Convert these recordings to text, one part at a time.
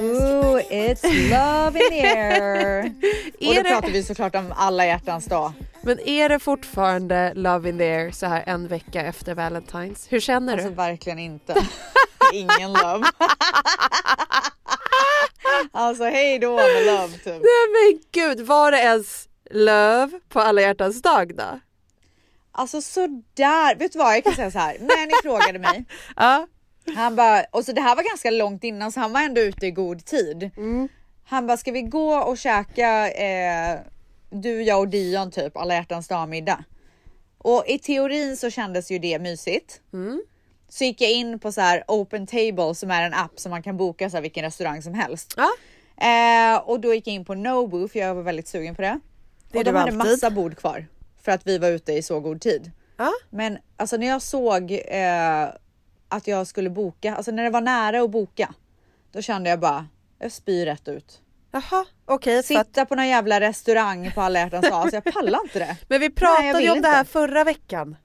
Ooh, it's love in the air. Och då det- pratar vi såklart om alla hjärtans dag. Men är det fortfarande Love in the air så här en vecka efter Valentine's? Hur känner Alltså du? verkligen inte. Ingen love. alltså hej då med love typ. Nej men gud, var det ens Love på alla hjärtans dag då? Alltså sådär. Vet du vad jag kan säga så här. Manny frågade mig. Ja. Han bara, och så det här var ganska långt innan så han var ändå ute i god tid. Han bara, ska vi gå och käka eh, du, jag och Dion typ alla hjärtans dag-middag? Och i teorin så kändes ju det mysigt. Så gick jag in på så här open table som är en app som man kan boka så här vilken restaurang som helst. Ja. Eh, och då gick jag in på Nobu för jag var väldigt sugen på det. Det och de hade alltid. massa bord kvar för att vi var ute i så god tid. Ja. Men alltså när jag såg eh, att jag skulle boka, alltså när det var nära att boka, då kände jag bara, jag spyr rätt ut. Jaha, okej. att- Sitta på någon jävla restaurang på alla hjärtans dag, jag pallar inte det. Men vi Nej, pratade jag ju om vill det här inte. förra veckan.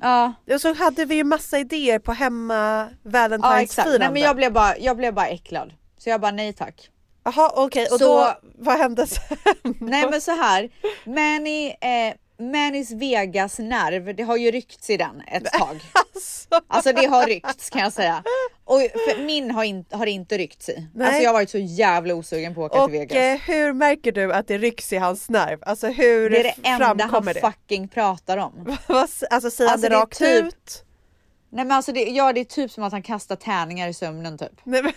Ja, Och så hade vi ju massa idéer på hemma ja exakt. Valentine's-firande. Nej, men jag blev, bara, jag blev bara äcklad. Så jag bara nej tack. Jaha okej och Så- då, vad hände sen? Nej men så här, Manny, eh, Mannys Vegas nerv, det har ju ryckts i den ett tag. Alltså. Alltså det har ryckts kan jag säga. Och min har, in, har inte ryckts i. Nej. Alltså jag har varit så jävla osugen på att åka Och till Vegas. eh, hur märker du att det rycks i hans nerv? Alltså hur det är det enda han framkommer det? fucking pratar om. Alltså säger han Alltså, det det rakt typ- ut? Nej men alltså det, ja, det är typ som att han kastar tärningar i sömnen typ. Nej men,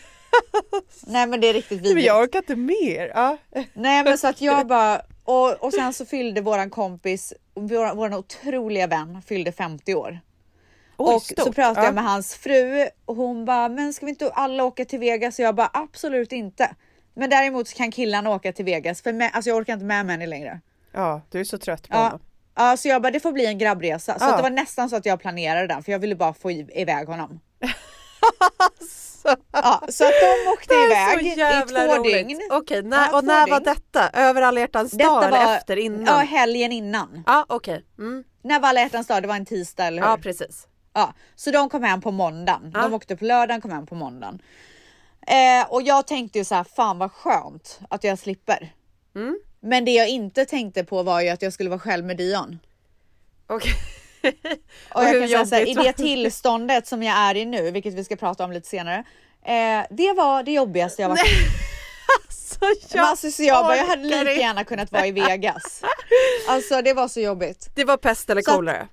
Nej men det är riktigt men vidrigt. jag orkar inte mer. Ja. Nej men så att jag bara, och, och sen så fyllde våran kompis, vår, vår otroliga vän fyllde 50 år. Oj, och så stort. pratade Ja. jag med hans fru och hon bara, men ska vi inte alla åka till Vegas? Och jag bara, absolut inte. Men däremot så kan killarna åka till Vegas för med, alltså jag orkar inte med Manny längre. Ja, du är så trött på Ja. honom. Ja, så jag bara, det får bli en grabbresa. Så Ja. det var nästan så att jag planerade den för jag ville bara få iväg honom. Ja, så att de åkte iväg i två roligt. dygn. Okej, när, Ja, och när var dygn. detta? Över alla hjärtans dag eller efter? Innan? Ja, helgen innan. Ja, okej. Mm. När var alla hjärtans dag? Det var en tisdag eller hur? Ja, precis. Ja, så de kom hem på måndagen. Ja. De åkte på lördagen, kom hem på måndagen. Eh, och jag tänkte ju så här, fan vad skönt att jag slipper. Mm. Men det jag inte tänkte på var ju att jag skulle vara själv med Dion. Okej. Och jag kan säga så här, i det tillståndet som jag är i nu, vilket vi ska prata om lite senare. Eh, det var det jobbigaste jag varit Så Men jag, alltså, så jag, bara, jag hade lika gärna kunnat vara i Vegas. Alltså det var så jobbigt. Det var pest eller kolera?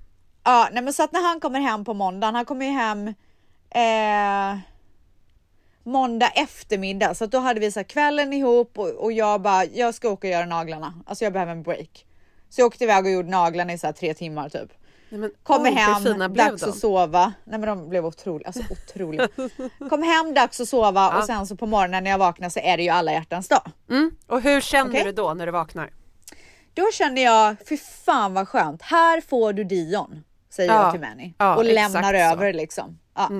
Ja, nej, men så att när han kommer hem på måndagen, han kommer ju hem eh, måndag eftermiddag, så att då hade vi så här kvällen ihop och, och jag bara, jag ska åka och göra naglarna. Alltså jag behöver en break. Så jag åkte iväg och gjorde naglarna i så här tre timmar typ. Nej, men, Kommer oj, hem, dags de? att sova. Nej men de blev otroliga, alltså otroliga. Kom hem, dags att sova Ja. och sen så på morgonen när jag vaknar så är det ju alla hjärtans dag. Mm. Och hur känner Okej. du då när du vaknar? Då känner jag, fy fan vad skönt, här får du Dion. Säger Ja. jag till Manny Ja, och lämnar så. Mm. över liksom. Ja.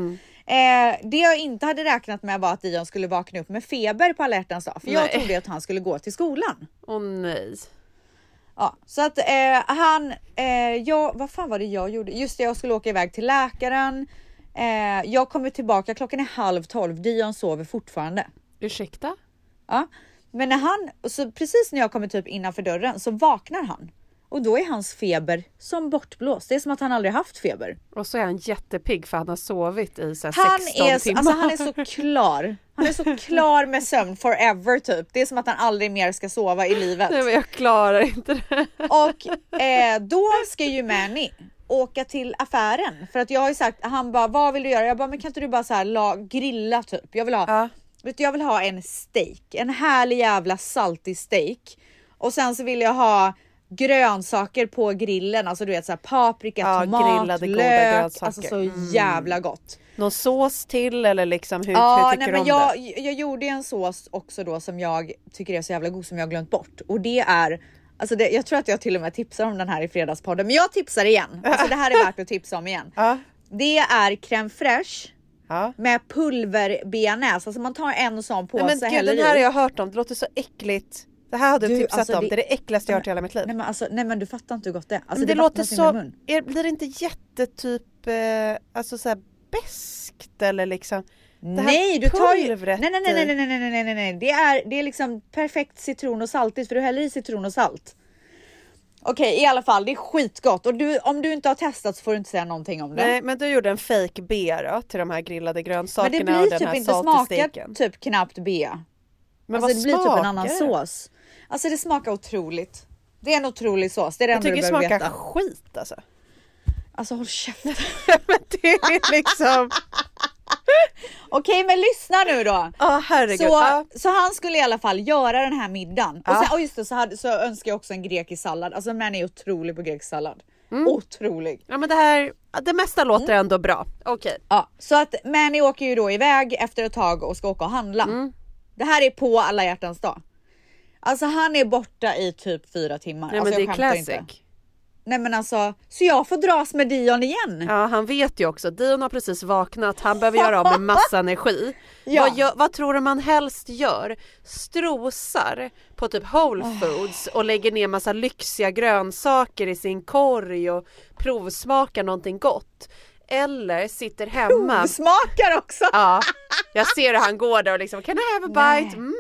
Eh, det jag inte hade räknat med var att Dion skulle vakna upp med feber på alla hjärtans dag. För jag Nej. trodde att han skulle gå till skolan. Åh nej. Ja, så att eh, han, eh, jag, vad fan var det jag gjorde? Just det, jag skulle åka iväg till läkaren. Eh, jag kommer tillbaka, klockan är halv tolv, Dion sover fortfarande. Ursäkta? Ja. Men när han, så precis när jag kommer typ innanför dörren så vaknar han. Och då är hans feber som bortblåst. Det är som att han aldrig haft feber. Och så är han jättepigg för han har sovit i så Han 16 är, timmar. alltså, han är så klar. Han är så klar med sömn forever typ. Det är som att han aldrig mer ska sova i livet. Nej men jag klarar inte det. Och eh, då ska ju Manny åka till affären för att jag har ju sagt, han bara vad vill du göra? Jag bara men kan inte du bara så här la, grilla typ? Jag vill ha, Ja. vet du, jag vill ha en steak, en härlig jävla saltig steak och sen så vill jag ha grönsaker på grillen, alltså du vet så här paprika, Ja, tomat, grillade lök, grönsaker. alltså så Mm. jävla gott. Någon sås till eller liksom hur, Ja, hur nej, tycker men du om jag, det? jag gjorde en sås också då som jag tycker är så jävla god som jag har glömt bort och det är Alltså det, jag tror att jag till och med tipsar om den här i fredagspodden, men jag tipsar igen. Alltså det här är värt att tipsa om igen. Ja, Det är crème fraîche ja. med pulverbearnaise. Alltså man tar en sån påse Nej, men gud, den här har jag hört om, det låter så äckligt. Det här har du, tipsat alltså, om, det- det är det äckligaste jag har hört i hela mitt liv. Nej men, alltså, nej men du fattar inte hur gott det är. Alltså, men det, det låter så, är, blir det inte jättetyp, eh, alltså såhär beskt eller liksom? Det Nej du tar ju... Nej nej nej nej nej nej nej nej nej nej. Det är, det är liksom perfekt citron och saltigt för du häller i citron och salt. Okej i alla fall det är skitgott och du, om du inte har testat så får du inte säga någonting om det. Nej men du gjorde en fake B då till de här grillade men grönsakerna det blir och den typ här inte salty smaka steken. typ knappt B. Men alltså vad det blir typ en annan det? sås. Alltså det smakar otroligt. Det är en otrolig sås, det är det Jag enda tycker du det smakar veta. skit alltså. Alltså håll käften. men det är liksom, Okej men lyssna nu då. ja herregud. Så, ja. så han skulle i alla fall göra den här middagen. Och, Ja. sen, och just det, så, hade, så önskar jag också en grekisk sallad. Alltså man är otrolig på grekisk sallad. Mm. Otrolig. ja men det här, det mesta låter Mm. ändå bra. Okej. Ja, så att Manny åker ju då iväg efter ett tag och ska åka och handla. Mm. Det här är på alla hjärtans dag. Alltså han är borta i typ fyra timmar. Nej alltså, men det är classic. Inte. Nej men alltså, så jag får dras med Dion igen. Ja han vet ju också, Dion har precis vaknat, han behöver göra av med massa energi. Ja. Vad, gör, vad tror du man helst gör? Strosar på typ Whole Foods och lägger ner massa lyxiga grönsaker i sin korg och provsmakar någonting gott. Eller sitter hemma. Du smakar också. Ja, jag ser hur han går där och liksom Can I have a bite? Mm,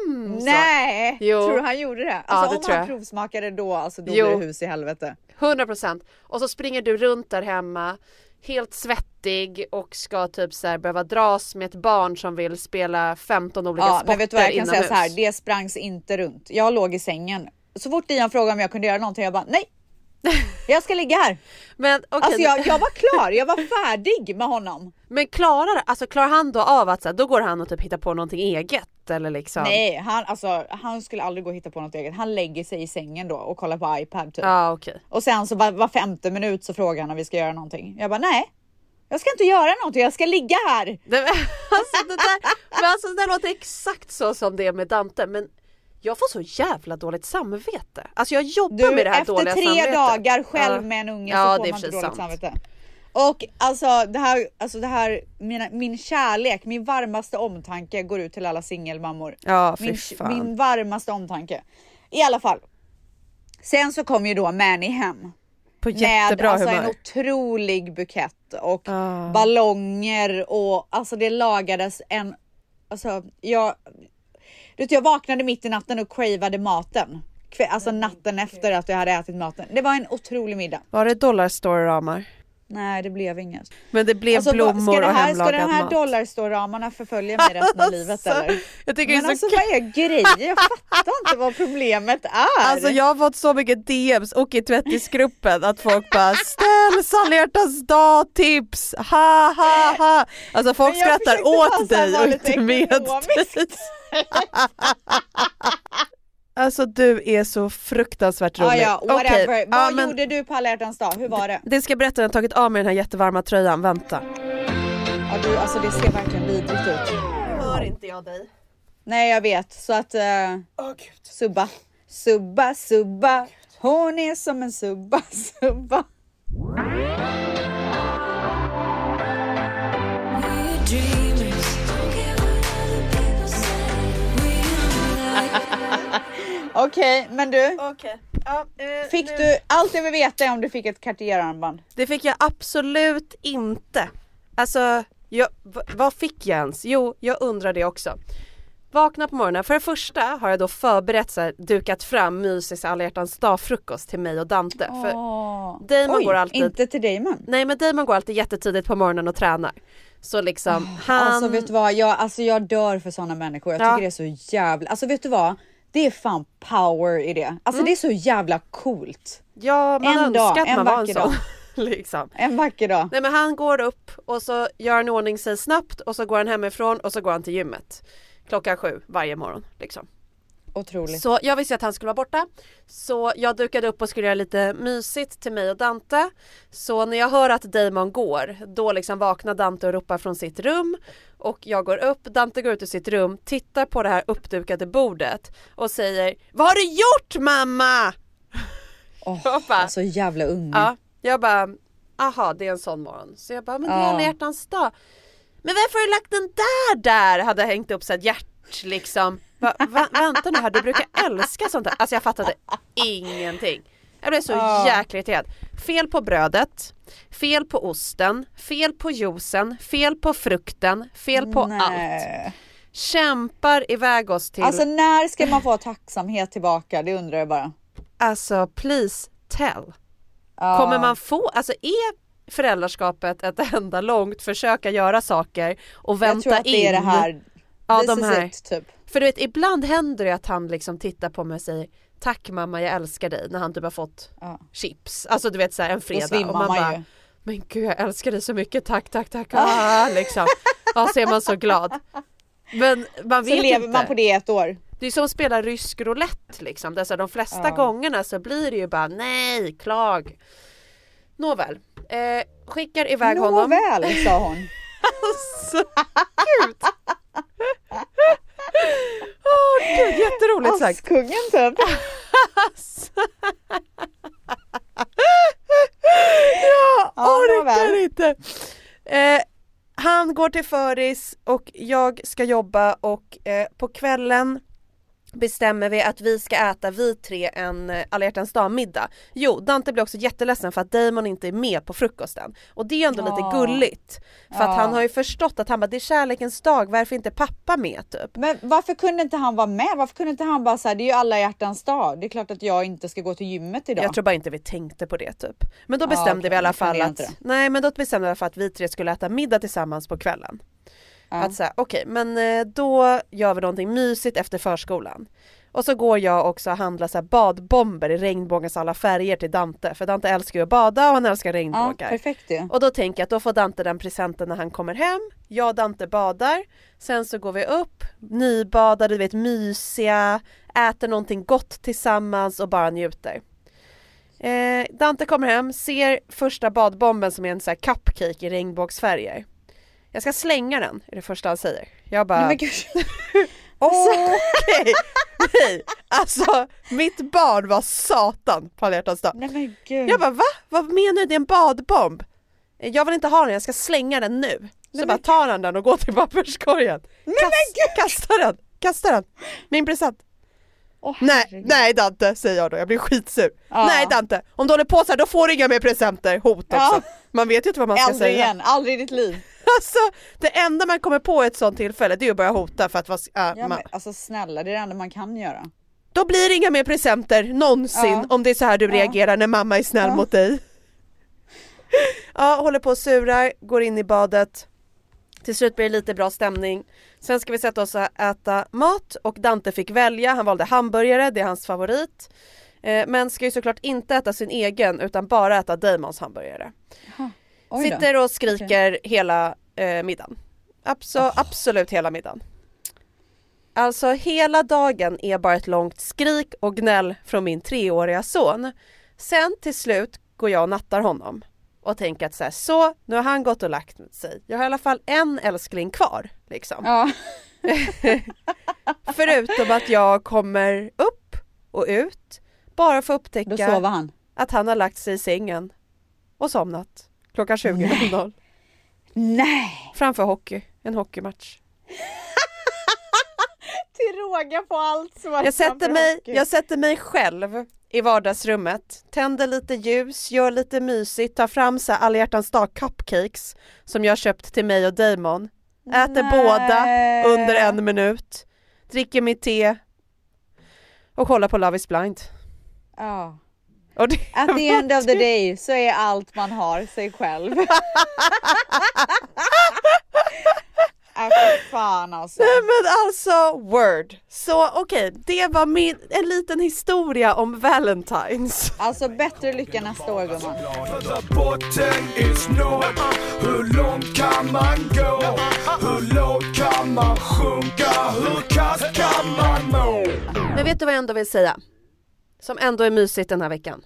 så. Nej, Jo. tror du han gjorde det? Ja, Alltså det om han jag. provsmakade då, alltså då Jo. blir det hus i helvete. 100% och så springer du runt där hemma helt svettig och ska typ så här behöva dras med ett barn som vill spela 15 olika Ja, sporter men vet du vad jag kan säga så här, det sprangs inte runt. Jag låg i sängen. Så fort Dion frågade om jag kunde göra någonting, jag bara nej. Jag ska ligga här. Men okej, Alltså jag, jag var klar, jag var färdig med honom. men klarar, alltså klarar han då av att så här, då går han och typ hittar på någonting eget eller liksom? Nej, han, alltså, han skulle aldrig gå och hitta på något eget. Han lägger sig i sängen då och kollar på iPad typ. Ja okej. Och sen så var, var femte minut så frågar han om vi ska göra någonting. Jag bara nej. Jag ska inte göra någonting, jag ska ligga här. Det, alltså, det där, men alltså, det där låter exakt så som det är med Dante men jag får så jävla dåligt samvete. Alltså jag jobbar Du, med det här efter dåliga tre samvetet. dagar själv Ja. med en unge Ja, så får man inte dåligt sant. samvete. Och alltså det här, alltså det här mina, min kärlek, min varmaste omtanke går ut till alla singelmammor. Ja Min, min varmaste omtanke. I alla fall. Sen så kom ju då Manny hem. På Med jättebra alltså en otrolig bukett och Ah. ballonger och alltså det lagades en, alltså jag, du vet, jag vaknade mitt i natten och cravade maten. Alltså natten efter att jag hade ätit maten. Det var en otrolig middag. Var det dollarstore-ramar? Nej det blev inget. Men det blev Alltså, blommor ska, och här, ska hemlagad den här mat. dollarstore-ramarna förfölja mig resten av livet Alltså, eller? Jag tycker Men det är alltså så vad är grejen? Jag fattar inte vad problemet är. Alltså jag har fått så mycket DMs och i tvättisgruppen att folk bara ställ alla hjärtans dag-tips, ha ha ha. Alltså folk skrattar åt så dig och inte med dig. Alltså du är så fruktansvärt rolig. Ja, ja, whatever. Okej, Vad ja, men gjorde du på alla hjärtans dag? Hur var det? Det ska jag berätta, jag har tagit av mig den här jättevarma tröjan, vänta. Ja, du, alltså det ser verkligen vidrigt ut. Hör inte jag dig? Nej jag vet så att uh, subba, subba, subba. Hon är som en subba, subba. Okej, men du. Okej. Ja, eh, Fick nu- du, allt jag vill veta är om du fick ett Cartier-armband. Det fick jag absolut inte. Alltså, jag, vad fick jag ens? Jo, jag undrar det också. Vakna på morgonen. För det första har jag då förberett så här, dukat fram mysig alla hjärtans dag-frukost till mig och Dante. För Åh. Damon Oj, går alltid- inte till Damon. Nej men Damon går alltid jättetidigt på morgonen och tränar. Så liksom han... Alltså vet du vad, jag, alltså, jag dör för sådana människor. Jag tycker Ja. det är så jävla, alltså vet du vad? Det är fan power i det. Alltså Mm. det är så jävla coolt. ja man en dag, önskar att en man var en sån. dag. liksom. En vacker dag. Nej men han går upp och så gör han ordning sig snabbt och så går han hemifrån och så går han till gymmet. Klockan sju varje morgon liksom. Otroligt. Så jag visste att han skulle vara borta. Så jag dukade upp och skulle göra lite mysigt till mig och Dante. Så när jag hör att Damon går, då liksom vaknar Dante och ropar från sitt rum. Och jag går upp, Dante går ut ur sitt rum, tittar på det här uppdukade bordet och säger Vad har du gjort mamma? Åh, Jag bara, alltså jävla unge. Ja, jag bara, aha det är en sån morgon. Så jag bara, men det är alla hjärtans dag. Men varför har du lagt den där där? Hade jag hängt upp så här hjärt liksom. Va, va, vänta nu här, du brukar älska sånt där. Alltså jag fattade ingenting. Jag blev så Ja. jäkla irriterad. Fel på brödet, fel på osten, fel på juicen, fel på frukten, fel på allt. Nej. Kämpar iväg oss till, Alltså när ska man få tacksamhet tillbaka? Det undrar jag bara. alltså please tell. Ja. Kommer man få, alltså är föräldraskapet ett enda långt försöka göra saker och Jag vänta tror att det är in det här. Ja, This de här. it, typ. För du vet ibland händer det att han liksom tittar på mig och säger Tack mamma jag älskar dig när han typ har fått Ja. chips. Alltså du vet såhär en fredag och man, bara ju. Men gud jag älskar dig så mycket tack tack tack ah, liksom. Ja så är man så glad. Men man Så vet lever inte. man på det ett år. Det är som att spela rysk roulette liksom. Så här, de flesta Ja. gångerna så blir det ju bara nej, klag. Nåväl. Eh, skickar iväg honom. Nåväl, sa hon. Alltså, gud! Åh gud, jätteroligt sagt. Askungen typ. Jag Ja, orkar inte. Eh, han går till föris och jag ska jobba och eh, på kvällen bestämmer vi att vi ska äta vi tre en eh, alla hjärtans dag-middag. Jo, Dante blir också jätteledsen för att Damon inte är med på frukosten. Och det är ändå lite Ja. gulligt. För Ja. att han har ju förstått att han bara, det är kärlekens dag, varför inte pappa med typ? Men varför kunde inte han vara med? Varför kunde inte han bara säga det är ju alla hjärtans dag. Det är klart att jag inte ska gå till gymmet idag. Jag tror bara inte vi tänkte på det typ. Men då Ja, bestämde okej, vi i alla fall att, nej men då bestämde vi i alla fall att vi tre skulle äta middag tillsammans på kvällen. Ja. Att säga, okej men eh, då gör vi någonting mysigt efter förskolan. Och så går jag också och handlar så här badbomber i regnbågens alla färger till Dante. För Dante älskar ju att bada och han älskar ja, regnbågar. perfekt ju. och då tänker jag att då får Dante den presenten när han kommer hem. Jag och Dante badar. Sen så går vi upp, nybadade, du vet mysiga, äter någonting gott tillsammans och bara njuter. Eh, Dante kommer hem, ser första badbomben som är en så cupcake i regnbågsfärger. Jag ska slänga den, är det första han säger. Jag bara, Nej, men gud. okej, nej, alltså mitt barn var satan på alla hjärtans dag. Nej men gud. Jag bara va? Vad menar du? Det är en badbomb? Jag vill inte ha den, jag ska slänga den nu. Så bara tar han den och går till papperskorgen. Kast, kasta den, kasta den. Min present. Åh, Nej, nej Dante säger jag då, jag blir skitsur. Ja. Nej Dante, om du håller på så här då får du inga mer presenter. Hot också. Ja. Man vet ju inte vad man ska Aldrig säga. igen, aldrig i ditt liv. Alltså, det enda man kommer på i ett sånt tillfälle det är att börja hota för att vara, äh, Ja, man, men, alltså snälla, det är det enda man kan göra. Då blir det inga mer presenter någonsin Ja. om det är så här du Ja. reagerar när mamma är snäll Ja. mot dig. Ja, håller på och surar, går in i badet. Till slut blir det lite bra stämning. Sen ska vi sätta oss och äta mat och Dante fick välja, han valde hamburgare, det är hans favorit. Eh, men ska ju såklart inte äta sin egen utan bara äta Damons hamburgare. Då. Sitter och skriker hela eh, middagen. Abso- Absolut hela middagen. Alltså hela dagen är bara ett långt skrik och gnäll från min treåriga son. Sen till slut går jag och nattar honom och tänker att så, här, så nu har han gått och lagt sig. Jag har i alla fall en älskling kvar liksom. Ja. Förutom att jag kommer upp och ut bara för att upptäcka att han har lagt sig i sängen och somnat klockan 20.00 Nej! framför hockey, en hockeymatch. Till råga på allt så Jag sätter, mig, jag sätter mig själv i vardagsrummet, tänder lite ljus, gör lite mysigt, tar fram så alla hjärtans dag cupcakes som jag köpt till mig och Damon. Äter båda under en minut, dricker mitt te och kollar på Love is blind. Ja. Och det, At the end of the day så är allt man har sig själv. Äh, fan alltså. Nej men alltså word. Så okej, det var min, en liten historia om Valentines. Alltså bättre lycka nästa år gumman. Botten is nådd Hur långt kan man gå? Hur lågt kan man sjunka? Hur kast kan man må? Men vet du vad jag ändå vill säga? Som ändå är mysigt den här veckan.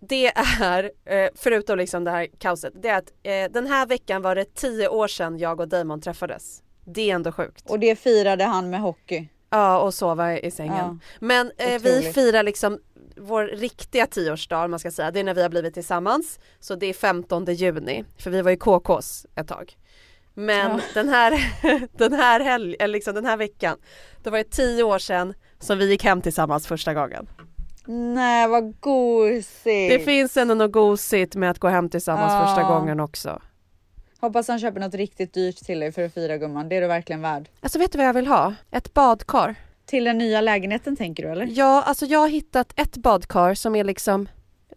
Det är, eh, förutom liksom det här kaoset, det är att eh, den här veckan var det tio år sedan jag och Damon träffades. Det är ändå sjukt. Och det firade han med hockey. Ja, och sova i sängen. Ja. Men eh, vi firar liksom vår riktiga tioårsdag, man ska säga. Det är när vi har blivit tillsammans. Så det är 15 juni, för vi var ju KKs ett tag. Men den här, den här helg, eller liksom den här veckan, då var det tio år sedan som vi gick hem tillsammans första gången. Nej vad gosigt. Det finns ändå något gosigt med att gå hem tillsammans Ja. första gången också. Hoppas han köper något riktigt dyrt till dig för att fira gumman. Det är du verkligen värd. Alltså vet du vad jag vill ha? Ett badkar. Till den nya lägenheten tänker du eller? Ja, alltså jag har hittat ett badkar som är liksom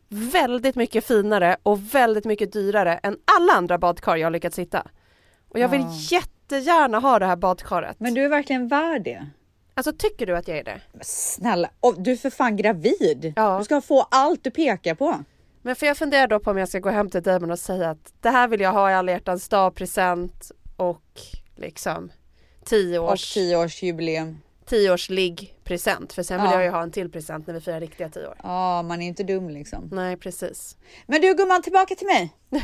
väldigt mycket finare och väldigt mycket dyrare än alla andra badkar jag har lyckats hitta. Och jag vill Ja. jättegärna ha det här badkaret. Men du är verkligen värd det. Alltså tycker du att jag är det? Men Snälla, och du är för fan gravid. Ja. Du ska få allt du pekar på. Men för jag funderar då på om jag ska gå hem till Damon och säga att det här vill jag ha i alla hjärtans dag present och liksom tio Och års, tioårsjubileum. tio års ligg present. För sen vill Ja. jag ju ha en till present när vi firar riktiga tio år. Ja, man är inte dum liksom. Nej precis. Men du gumman, tillbaka till mig.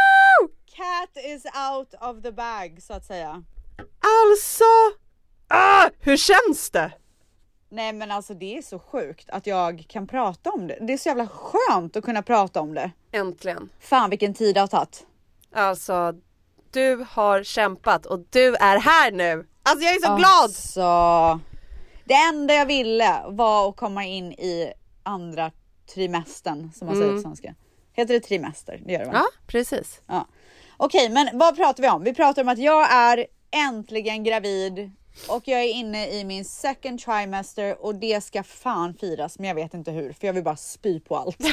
Cat is out of the bag så att säga. Alltså, ah, hur känns det? Nej men alltså det är så sjukt att jag kan prata om det. Det är så jävla skönt att kunna prata om det. Äntligen. Fan vilken tid det har tagit. Alltså, du har kämpat och du är här nu. Alltså jag är så glad! Så det enda jag ville var att komma in i andra trimestern som man säger på svenska. Heter det trimester? Det gör det va? Ja, precis. Ja. Okej, men vad pratar vi om? Vi pratar om att jag är äntligen gravid och jag är inne i min second trimester och det ska fan firas, men jag vet inte hur för jag vill bara spy på allt.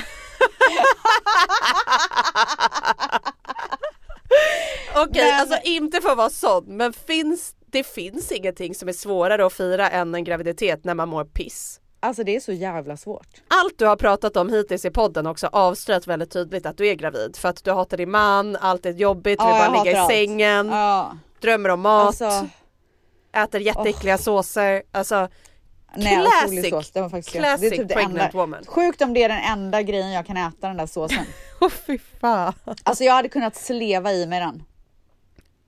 Okej, Men- alltså inte för att vara sån, men finns, det finns ingenting som är svårare att fira än en graviditet när man mår piss. Alltså det är så jävla svårt. Allt du har pratat om hittills i podden också avslöjat väldigt tydligt att du är gravid för att du hatar din man, allt är jobbigt, du vill bara ligga i allt. sängen, Ja, drömmer om mat, alltså äter jätteäckliga såser. Alltså, nej, Classic. sås. Det var faktiskt. Classic det är typ det pregnant enda. woman. Sjukt om det är den enda grejen jag kan äta den där såsen. åh fy fan. Alltså jag hade kunnat sleva i mig den.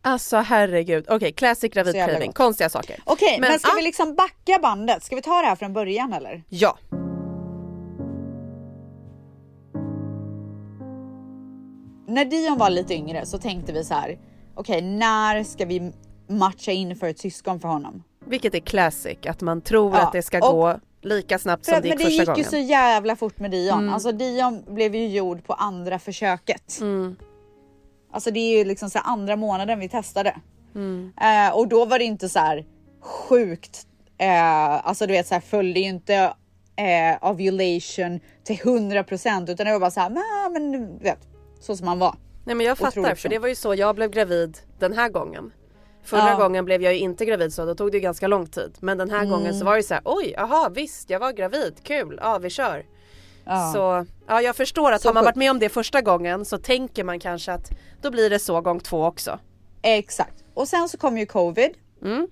Alltså herregud, okej classic jävla gravidcraving, gott. konstiga saker. Okej, men, ska ah, vi liksom backa bandet? Ska vi ta det här från början eller? Ja. När Dion var lite yngre så tänkte vi så här. Okej, när ska vi matcha in för ett syskon för honom? Vilket är classic, att man tror Ja, att det ska och- gå lika snabbt som det men gick det första gick gången. ju så jävla fort med Dion. Alltså Dion blev ju gjord på andra försöket. Mm. Alltså det är ju liksom så andra månaden vi testade. Mm. Eh, och då var det inte så här sjukt. Eh, alltså du vet så här följde ju inte eh, ovulation till 100% utan det var bara så här, "Nä, men vet så som man var. Nej men jag fattar, Otroligt för det var ju så jag blev gravid den här gången. Förra Ja. gången blev jag ju inte gravid så då tog det ju ganska lång tid. Men den här gången Mm. så var det så här, oj, aha visst jag var gravid, kul, ja vi kör. Ja. Så ja, jag förstår att Så har man varit med om det första gången så tänker man kanske att då blir det så gång två också. Exakt. Och sen så kom ju covid. Mm.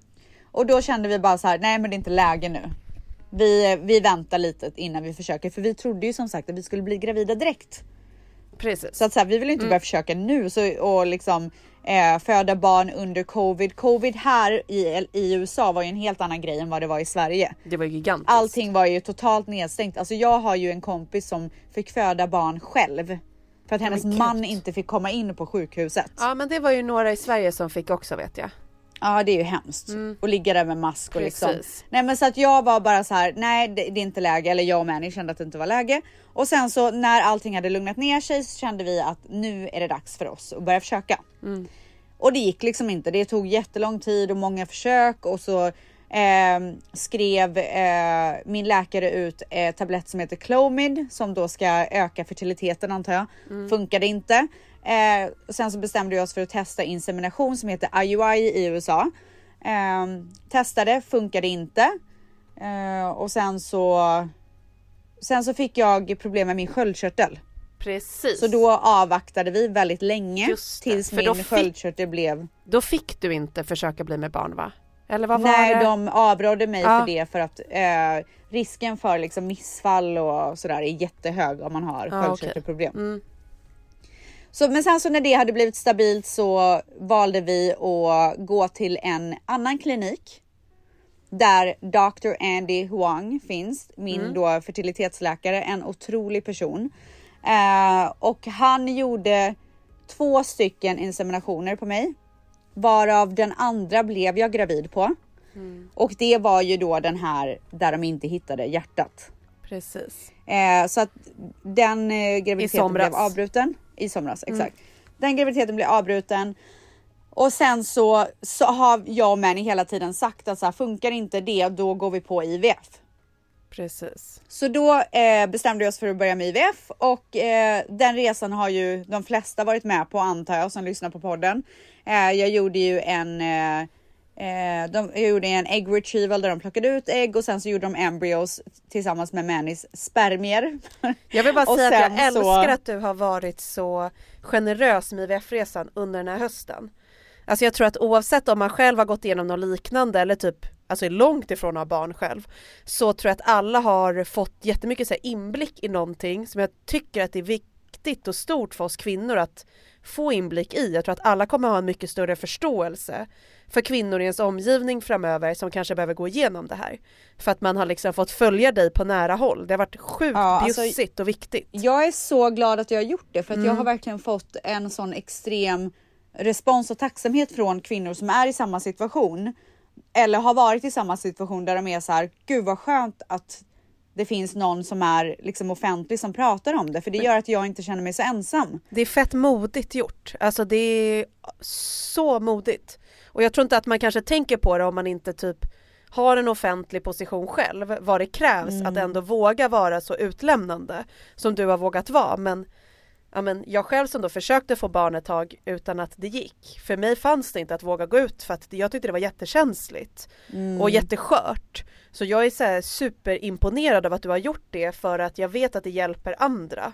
Och då kände vi bara så här, nej men det är inte läge nu. Vi, vi väntar lite innan vi försöker, för vi trodde ju som sagt att vi skulle bli gravida direkt. Precis. Så att så här, vi vill inte börja försöka nu så, och liksom eh, föda barn under covid. Covid här i, i USA var ju en helt annan grej än vad det var i Sverige. Det var ju gigantiskt. Allting var ju totalt nedstängt. Alltså jag har ju en kompis som fick föda barn själv. För att hennes man inte fick komma in på sjukhuset. Ja men det var ju några i Sverige som fick också vet jag. Ja det är ju hemskt. Och ligga där med mask och liksom. Precis. Nej men så att jag var bara så här, nej det, det är inte läge. Eller jag och Manny kände att det inte var läge. Och sen så när allting hade lugnat ner sig så kände vi att nu är det dags för oss att börja försöka. Och det gick liksom inte. Det tog jättelång tid och många försök och så eh, skrev eh, min läkare ut eh, tablett som heter Clomid som då ska öka fertiliteten antar jag. Funkade inte. Eh, och sen så bestämde vi oss för att testa insemination som heter IUI i USA. Eh, testade, funkade inte. Eh, och sen så Sen så fick jag problem med min sköldkörtel. Precis. Så då avvaktade vi väldigt länge tills min fick- sköldkörtel blev Då fick du inte försöka bli med barn va? Eller vad var Nej, det? de avrådde mig Ja. för det för att eh, risken för liksom missfall och sådär är jättehög om man har Ja, sköldkörtelproblem. Mm. Så, men sen så när det hade blivit stabilt så valde vi att gå till en annan klinik där Dr. Andy Huang finns, min Mm. då fertilitetsläkare, en otrolig person. Eh, och han gjorde två stycken inseminationer på mig, varav den andra blev jag gravid på. Mm. Och det var ju då den här där de inte hittade hjärtat. Precis. Eh, så att den eh, graviditeten blev avbruten. I somras, exakt. Den graviditeten blev avbruten. Och sen så, så har jag och Manny hela tiden sagt att så här, funkar inte det, då går vi på IVF. Precis. Så då eh, bestämde vi oss för att börja med IVF och eh, den resan har ju de flesta varit med på antar jag som lyssnar på podden. Eh, jag gjorde ju en eh, de, jag gjorde en egg retrieval där de plockade ut ägg och sen så gjorde de embryos tillsammans med Mannys spermier. Jag vill bara säga att jag så- älskar att du har varit så generös med IVF-resan under den här hösten. Alltså jag tror att oavsett om man själv har gått igenom något liknande eller typ alltså är långt ifrån att ha barn själv så tror jag att alla har fått jättemycket så inblick i någonting som jag tycker att det är viktigt och stort för oss kvinnor att få inblick i. Jag tror att alla kommer ha en mycket större förståelse för kvinnor i ens omgivning framöver som kanske behöver gå igenom det här. För att man har liksom fått följa dig på nära håll. Det har varit sjukt Ja, alltså- bjussigt och viktigt. Jag är så glad att jag har gjort det för att Mm. jag har verkligen fått en sån extrem respons och tacksamhet från kvinnor som är i samma situation. Eller har varit i samma situation där de är så här, gud vad skönt att det finns någon som är liksom offentlig som pratar om det för det gör att jag inte känner mig så ensam. Det är fett modigt gjort. Alltså det är så modigt. Och jag tror inte att man kanske tänker på det om man inte typ har en offentlig position själv, vad det krävs att ändå våga vara så utlämnande som du har vågat vara. Men, ja, men jag själv som då försökte få barn ett tag utan att det gick. För mig fanns det inte att våga gå ut för att jag tyckte det var jättekänsligt och jätteskört. Så jag är så superimponerad av att du har gjort det för att jag vet att det hjälper andra.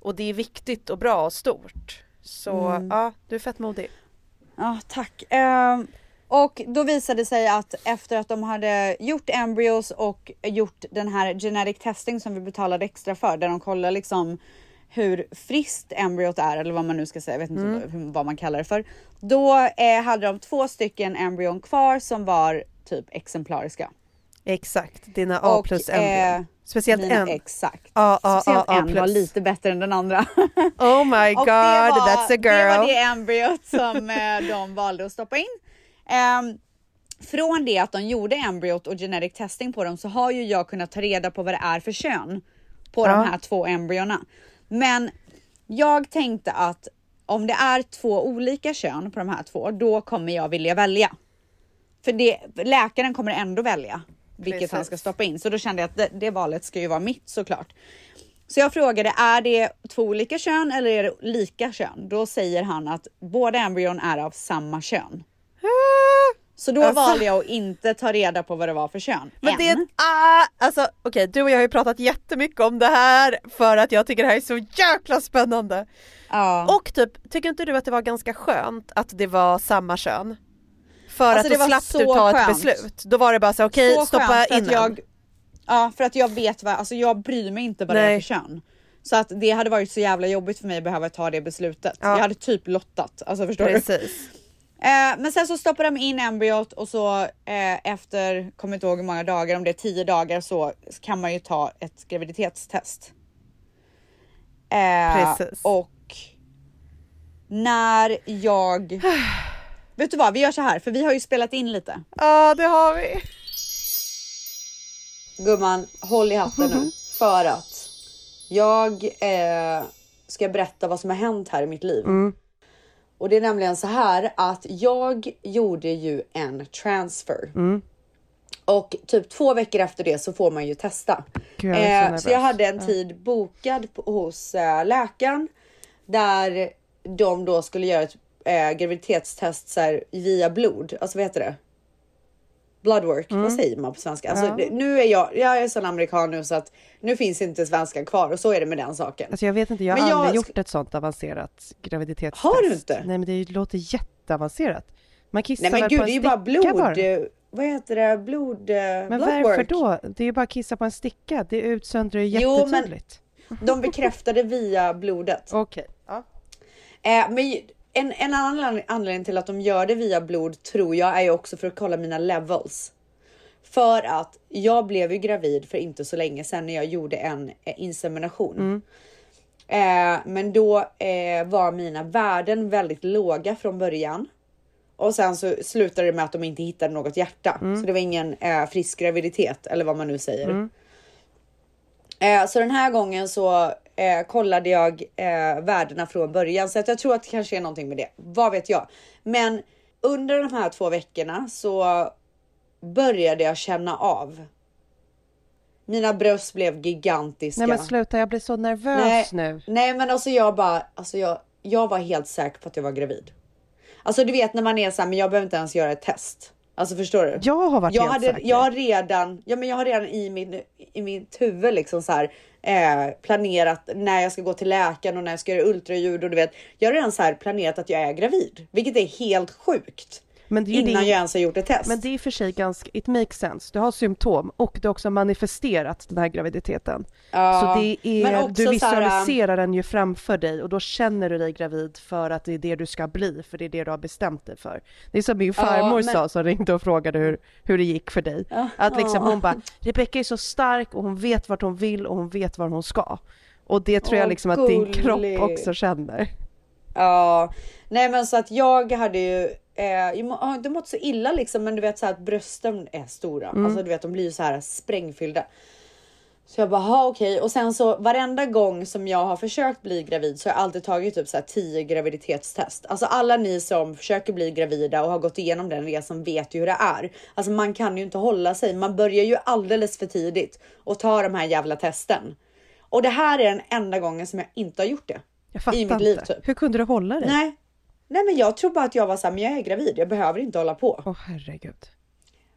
Och det är viktigt och bra och stort. Så ja, du är fett modig. Ja, tack. Ehm, och då visade det sig att efter att de hade gjort embryos och gjort den här genetic testing som vi betalade extra för, där de kollar liksom hur friskt embryot är eller vad man nu ska säga, jag vet inte hur- vad man kallar det för. Då eh, hade de två stycken embryon kvar som var typ exemplariska. Exakt, dina A Och, plus eh, embryon. Speciellt Mina- en. Exakt. A, A, Speciellt A, A en var lite bättre än den andra. Oh my god, var, that's a Det var girl. det embryot som eh, de valde att stoppa in. Ehm, från det att de gjorde embryot och genetic testing på dem så har ju jag kunnat ta reda på vad det är för kön på Ja. de här två embryona. Men jag tänkte att om det är två olika kön på de här två, då kommer jag vilja välja. För det, läkaren kommer ändå välja vilket Precis. han ska stoppa in. Så då kände jag att det, det valet ska ju vara mitt såklart. Så jag frågade, är det två olika kön eller är det lika kön? Då säger han att båda embryon är av samma kön. Så då Alltså. valde jag att inte ta reda på vad det var för kön. Men än. det är ah, alltså okej du och jag har ju pratat jättemycket om det här för att jag tycker det här är så jäkla spännande. ja. Och typ, tycker inte du att det var ganska skönt att det var samma kön? För Alltså, att då slapp du ta ett skönt. beslut. Då var det bara så okej så stoppa in att jag, Ja för att jag vet vad, alltså jag bryr mig inte vad det är Nej. för kön. Så att det hade varit så jävla jobbigt för mig att behöva ta det beslutet. Ja. Jag hade typ lottat, alltså förstår du? Precis. Eh, men sen så stoppade de in embryot och så eh, efter, kommer inte ihåg hur många dagar, om det är tio dagar så kan man ju ta ett graviditetstest. Eh, Precis. Och när jag... Vet du vad, vi gör så här för vi har ju spelat in lite. Ja det har vi. Gumman, håll i hatten nu. För att jag eh, ska berätta vad som har hänt här i mitt liv. Och det är nämligen så här att jag gjorde ju en transfer. Och typ två veckor efter det så får man ju testa. Gud, jag Eh, så jag hade en tid bokad på, hos eh, läkaren där de då skulle göra ett eh, graviditetstest så här, via blod. Alltså vad heter det? Bloodwork, vad säger man på svenska? Alltså, Mm. Ja. nu är jag, jag är sån amerikan nu så att nu finns inte svenska kvar och så är det med den saken. Alltså jag vet inte, jag har jag aldrig gjort ett sånt avancerat graviditetstest. Har du inte? Nej men det låter jätteavancerat. Man kissar Nej men väl gud, på det är ju bara blod. bara. Vad heter det? Blod... eh, Men bloodwork. varför då? Det är ju bara att kissa på en sticka, det utsöndrar ju Jo, men- jättetydligt. De bekräftade via blodet. Okej. Ja. Eh, men en, en annan anledning till att de gör det via blod tror jag är ju också för att kolla mina levels. För att jag blev ju gravid för inte så länge sedan när jag gjorde en eh, insemination. Eh, men då eh, var mina värden väldigt låga från början. Och sen så slutade det med att de inte hittade något hjärta. Så det var ingen eh, frisk graviditet eller vad man nu säger. Eh, så den här gången så eh, kollade jag eh, värdena från början så att jag tror att det kanske är någonting med det. Vad vet jag? Men under de här två veckorna så började jag känna av. Mina bröst blev gigantiska. Nej men sluta, jag blir så nervös Nej, nu. nej men alltså jag bara, alltså jag, jag var helt säker på att jag var gravid. Alltså du vet när man är så här, men jag behöver inte ens göra ett test. Alltså förstår du? Jag har varit jag helt hade, säker. Jag har redan, ja men jag har redan i min, i mitt huvud liksom så här eh, planerat när jag ska gå till läkaren och när jag ska göra ultraljud och du vet. Jag har redan så här planerat att jag är gravid, vilket är helt sjukt. Men det är Innan det- jag ens har gjort ett test. Men det är i och för sig ganska, it makes sense. Du har symptom och du har också manifesterat den här graviditeten. Ja, så det är, du så här, visualiserar den ju framför dig och då känner du dig gravid för att det är det du ska bli, för det är det du har bestämt dig för. Det är som min farmor men- sa som ringde och frågade hur, hur det gick för dig. Att liksom hon bara, Rebecka är så stark och hon vet vart hon vill och hon vet var hon ska. Och det tror jag liksom att din kropp också känner. Ja, nej men så att jag hade ju Eh, jag har inte mått så illa liksom, men du vet så här att brösten är stora. Alltså du vet, de blir ju så här sprängfyllda. Så jag bara, okej. Och sen så varenda gång som jag har försökt bli gravid så har jag alltid tagit typ så här 10 graviditetstest. Alltså alla ni som försöker bli gravida och har gått igenom den resan vet ju hur det är. Alltså man kan ju inte hålla sig. Man börjar ju alldeles för tidigt och ta de här jävla testen. Och det här är den enda gången som jag inte har gjort det. Jag fattar I mitt liv inte. typ. Hur kunde du hålla dig? Nej, nej, men jag tror bara att jag var så här, men jag är gravid. Jag behöver inte hålla på. Åh herregud.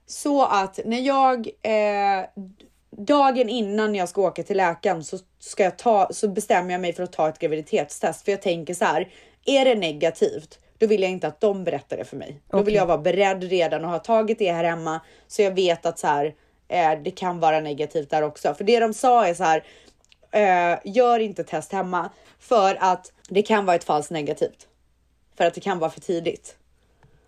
Så att när jag eh, dagen innan jag ska åka till läkaren så ska jag ta så bestämmer jag mig för att ta ett graviditetstest för jag tänker så här. Är det negativt? Då vill jag inte att de berättar det för mig. Då vill jag vara beredd redan och ha tagit det här hemma så jag vet att så här. Eh, det kan vara negativt där också, för det de sa är så här. Eh, gör inte test hemma för att det kan vara ett falskt negativt. För att det kan vara för tidigt.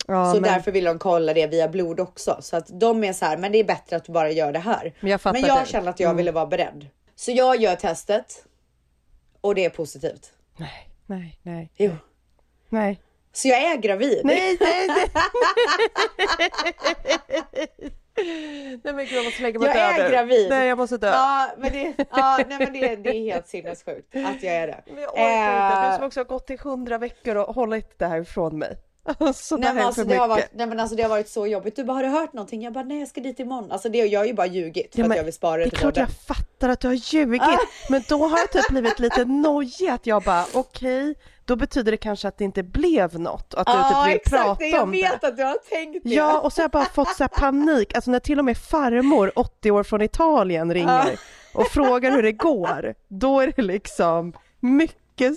Ja, Så men, därför vill de kolla det via blod också. Så att de är så här, men det är bättre att du bara gör det här. Men jag men jag kände att jag Mm. ville vara beredd. Så jag gör testet. Och det är positivt. Nej, nej, nej. Jo. Nej. Så jag är gravid. Nej, nej, nej. nej men gud jag måste lägga mig Jag är gravid. Nej jag måste dö. Ja, men det, ja, nej, men det, det är helt sinnessjukt att jag är det. Men jag orkar inte. Du Eh, som också har gått i hundra veckor och hållit det här ifrån mig. Alltså, Nej men, alltså, det har varit, nej men alltså det har varit så jobbigt. Du bara, har du hört någonting? Jag bara, nej jag ska dit imorgon. Alltså det, jag har ju bara ljugit för Ja, att jag vill spara det Det är klart jag fattar att du har ljugit, men då har jag typ blivit lite nojig att jag bara okej, då betyder det kanske att det inte blev något och att du Ja typ vill exakt, prata det, jag om vet det. att du har tänkt det. Ja, och så har jag bara fått så här panik, alltså när till och med farmor, 80 år från Italien, ringer och frågar hur det går, då är det liksom mycket Ja.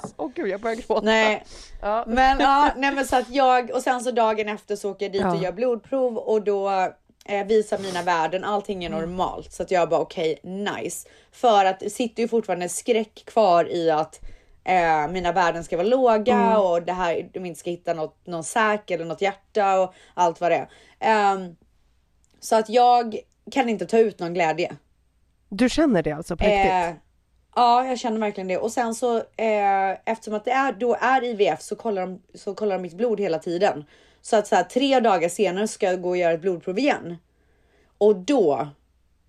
stress. Åh gud, jag börjar gråta. Nej, Ja. men ja, nej men så att jag och sen så dagen efter så åker jag dit Ja. och gör blodprov och då eh, visar mina värden, allting är Mm. normalt så att jag bara okej, nice. För att det sitter ju fortfarande skräck kvar i att eh, mina värden ska vara låga Mm. och det här, de inte ska hitta något, någon säk eller något hjärta och allt vad det är. Ehm, så att jag kan inte ta ut någon glädje. Du känner det alltså på riktigt? Eh, ja, jag känner verkligen det. Och sen så eh, eftersom att det är, då är IVF så kollar, de, så kollar de mitt blod hela tiden. Så att så här, tre dagar senare ska jag gå och göra ett blodprov igen. Och då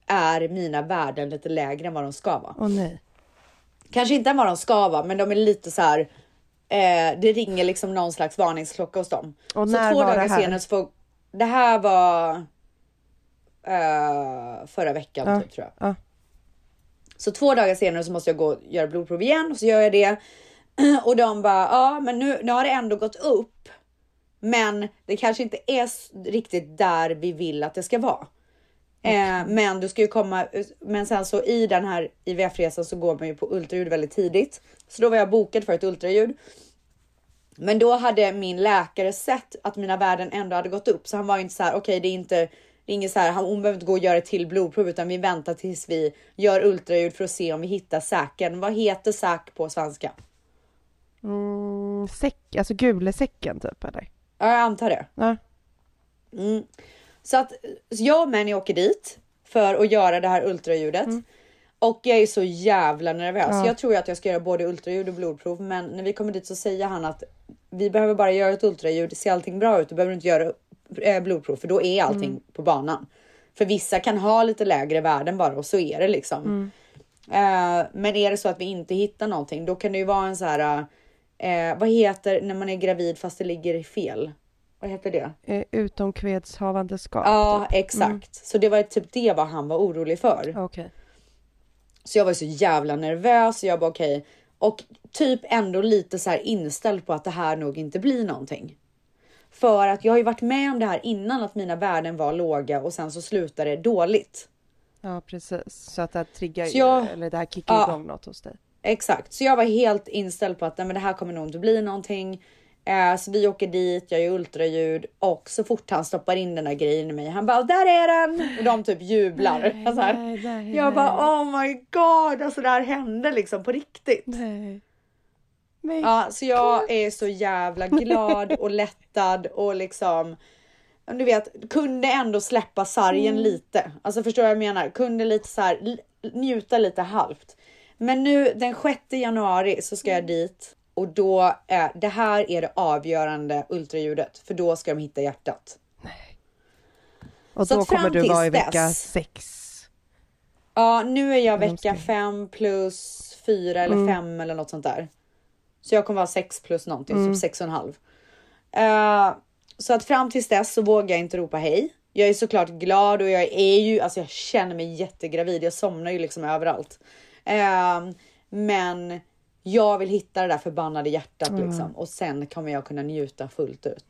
är mina värden lite lägre än vad de ska vara. Åh nej. Kanske inte än vad de ska vara, men de är lite så här. Eh, det ringer liksom någon slags varningsklocka hos dem. Och så när två var det dagar här? senare så får det här var eh, förra veckan Ja, typ tror jag. ja. Så två dagar senare så måste jag gå och göra blodprov igen och så gör jag det. Och de bara, ja men nu, nu har det ändå gått upp. Men det kanske inte är riktigt där vi vill att det ska vara. Eh, men du ska ju komma, men sen så i den här IVF-resan så går man ju på ultraljud väldigt tidigt. Så då var jag bokad för ett ultraljud. Men då hade min läkare sett att mina värden ändå hade gått upp, så han var ju inte så här. Okej, det är inte, det är inget så här. Han, hon behöver inte gå och göra ett till blodprov, utan vi väntar tills vi gör ultraljud för att se om vi hittar säken. Vad heter säk på svenska? Mm, säck, alltså gulesäcken typ eller? Ja, jag antar det. Ja. Mm. Så att så jag och Manny åker dit för att göra det här ultraljudet. Och jag är så jävla nervös. Ja. Jag tror ju att jag ska göra både ultraljud och blodprov, men när vi kommer dit så säger han att vi behöver bara göra ett ultraljud. Ser allting bra ut, då behöver du inte göra blodprov, för då är allting på banan. För vissa kan ha lite lägre värden bara och så är det liksom. Eh, men är det så att vi inte hittar någonting, då kan det ju vara en så här. Eh, vad heter när man är gravid fast det ligger fel? Vad heter det? Eh, utomkvedshavandeskap? Ja, typ. exakt. Så det var typ det vad han var orolig för. Okej. Så jag var så jävla nervös och jag bara okej. Och typ ändå lite så här inställd på att det här nog inte blir någonting. För att jag har ju varit med om det här innan att mina värden var låga och sen så slutade det dåligt. Ja precis, så att det här triggar, Så jag- eller det här kickar Ja. igång något hos dig. Exakt, så jag var helt inställd på att nej, men det här kommer nog inte bli någonting. Eh, så vi åker dit, jag gör ultraljud och så fort han stoppar in den där grejen i mig, han bara där är den! Och de typ jublar. här. nej, nej, jag bara oh my god, alltså det här hände liksom på riktigt. Nej. Men Ja, så jag är så jävla glad och lättad och liksom du vet, kunde ändå släppa sargen lite. Alltså förstår du vad jag menar? Kunde lite så här njuta lite halvt. Men nu den 6 januari så ska jag dit och då är det här är det avgörande ultraljudet för då ska de hitta hjärtat. och så då kommer du vara i vecka dess- sex. Ja, nu är jag vecka ska- fem plus fyra eller fem eller något sånt där. Så jag kommer vara sex plus någonting, typ sex och en halv. Eh, så att fram tills dess så vågar jag inte ropa hej. Jag är såklart glad och jag är ju, alltså jag känner mig jättegravid. Jag somnar ju liksom överallt. Eh, men jag vill hitta det där förbannade hjärtat liksom och sen kommer jag kunna njuta fullt ut.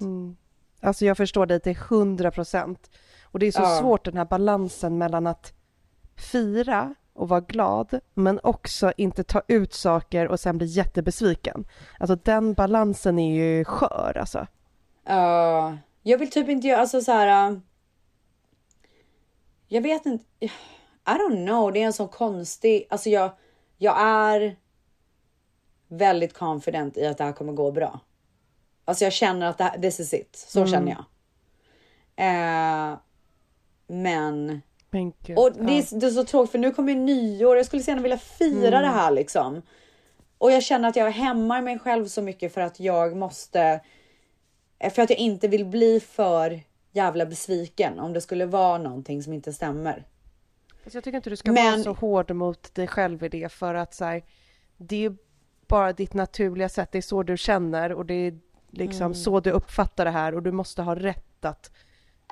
Alltså jag förstår dig till hundra procent. Och det är så Ja. svårt den här balansen mellan att fira och vara glad, men också inte ta ut saker och sen bli jättebesviken. Alltså den balansen är ju skör alltså. Ja, jag vill typ inte göra, alltså så här. äh, jag vet inte. I don't know, det är en sån konstig, alltså jag, jag är väldigt confident i att det här kommer gå bra. Alltså jag känner att det här, this is it, så känner jag. Eh, men Men gud, och det är, det är så tråkigt för nu kommer ju nyår. Jag skulle så gärna vilja fira det här liksom. Och jag känner att jag hämmar mig själv så mycket för att jag måste. För att jag inte vill bli för jävla besviken om det skulle vara någonting som inte stämmer. Alltså jag tycker inte du ska Men- vara så hård mot dig själv i det för att så här, det är bara ditt naturliga sätt, det är så du känner och det är liksom så du uppfattar det här och du måste ha rätt att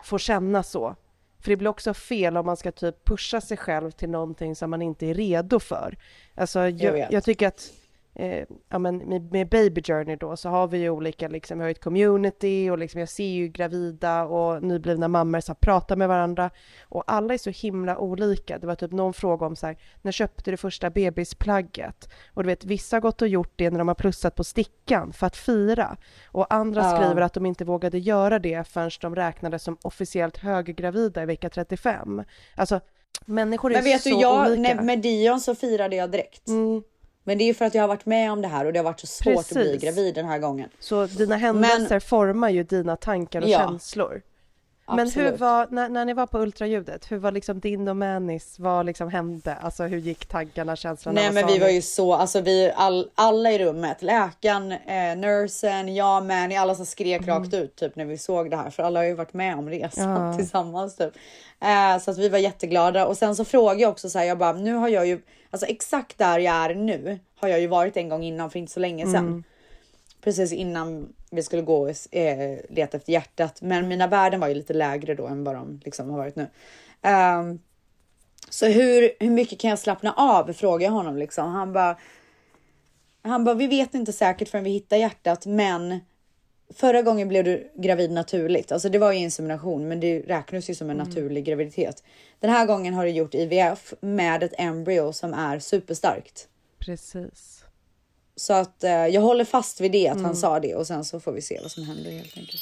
få känna så. För det blir också fel om man ska typ pusha sig själv till någonting som man inte är redo för. Alltså jag, vet. jag tycker att eh, ja, men med, med Baby Journey då så har vi ju olika, liksom, vi har ju ett community och liksom jag ser ju gravida och nyblivna mammor som pratar med varandra och alla är så himla olika. Det var typ någon fråga om så här, när köpte du första bebisplagget? Och du vet, vissa har gått och gjort det när de har plussat på stickan för att fira och andra Ja. skriver att de inte vågade göra det förrän de räknades som officiellt höggravida i vecka 35. Alltså, människor är Men vet så du, jag, olika. när, med Dion så firade jag direkt. Mm. Men det är ju för att jag har varit med om det här och det har varit så svårt att bli Precis. gravid den här gången. Så dina händelser formar ju dina tankar och Ja. känslor. Men hur Absolut. var, när, när ni var på ultraljudet, hur var liksom din och Manis, vad liksom hände? Alltså hur gick tankarna, känslorna? Nej men vi var ju så, alltså vi all, alla i rummet, läkaren, eh, nursen, jag, Manny, alla som skrek rakt ut typ när vi såg det här för alla har ju varit med om resan Ja. tillsammans typ. Eh, så att vi var jätteglada och sen så frågade jag också så här, jag bara nu har jag ju, alltså exakt där jag är nu har jag ju varit en gång innan för inte så länge sedan. Precis innan vi skulle gå och eh, leta efter hjärtat. Men mina värden var ju lite lägre då än vad de liksom har varit nu. Ehm, så hur, hur mycket kan jag slappna av? Frågar jag honom liksom. Han bara. Han bara, vi vet inte säkert förrän vi hittar hjärtat, men förra gången blev du gravid naturligt. Alltså det var ju insemination, men det räknas ju som en naturlig graviditet. Den här gången har du gjort IVF med ett embryo som är superstarkt. Precis. Så att eh, jag håller fast vid det, att han sa det och sen så får vi se vad som händer helt enkelt.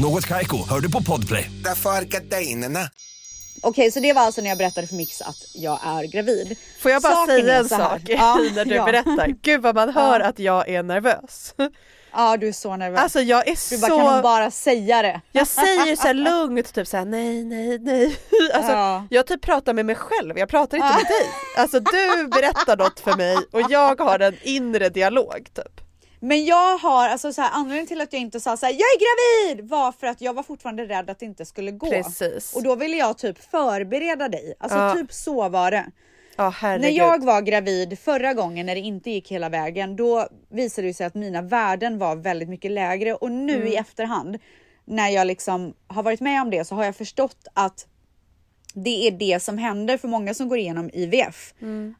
Något Kaiko, hör du på Podplay. Därför är gardinerna. Okej, så det var alltså när jag berättade för Mix att jag är gravid. Får jag bara Saken säga en så här. sak Ja, när du ja. berättar? Gud vad man hör att jag är nervös. Ja, du är så nervös. Alltså jag är du bara, kan hon så... bara säga det? Jag säger så här lugnt, typ så här nej, nej, nej. Alltså, Ja. Jag typ pratar med mig själv, jag pratar inte med dig. Alltså du berättar något för mig och jag har en inre dialog typ. Men jag har alltså så här anledningen till att jag inte sa så här, jag är gravid var för att jag var fortfarande rädd att det inte skulle gå. Precis. Och då ville jag typ förbereda dig. Alltså Ja. typ så var det. Ja. När jag var gravid förra gången när det inte gick hela vägen, då visade det sig att mina värden var väldigt mycket lägre och nu Mm. i efterhand när jag liksom har varit med om det så har jag förstått att det är det som händer för många som går igenom IVF. Mm.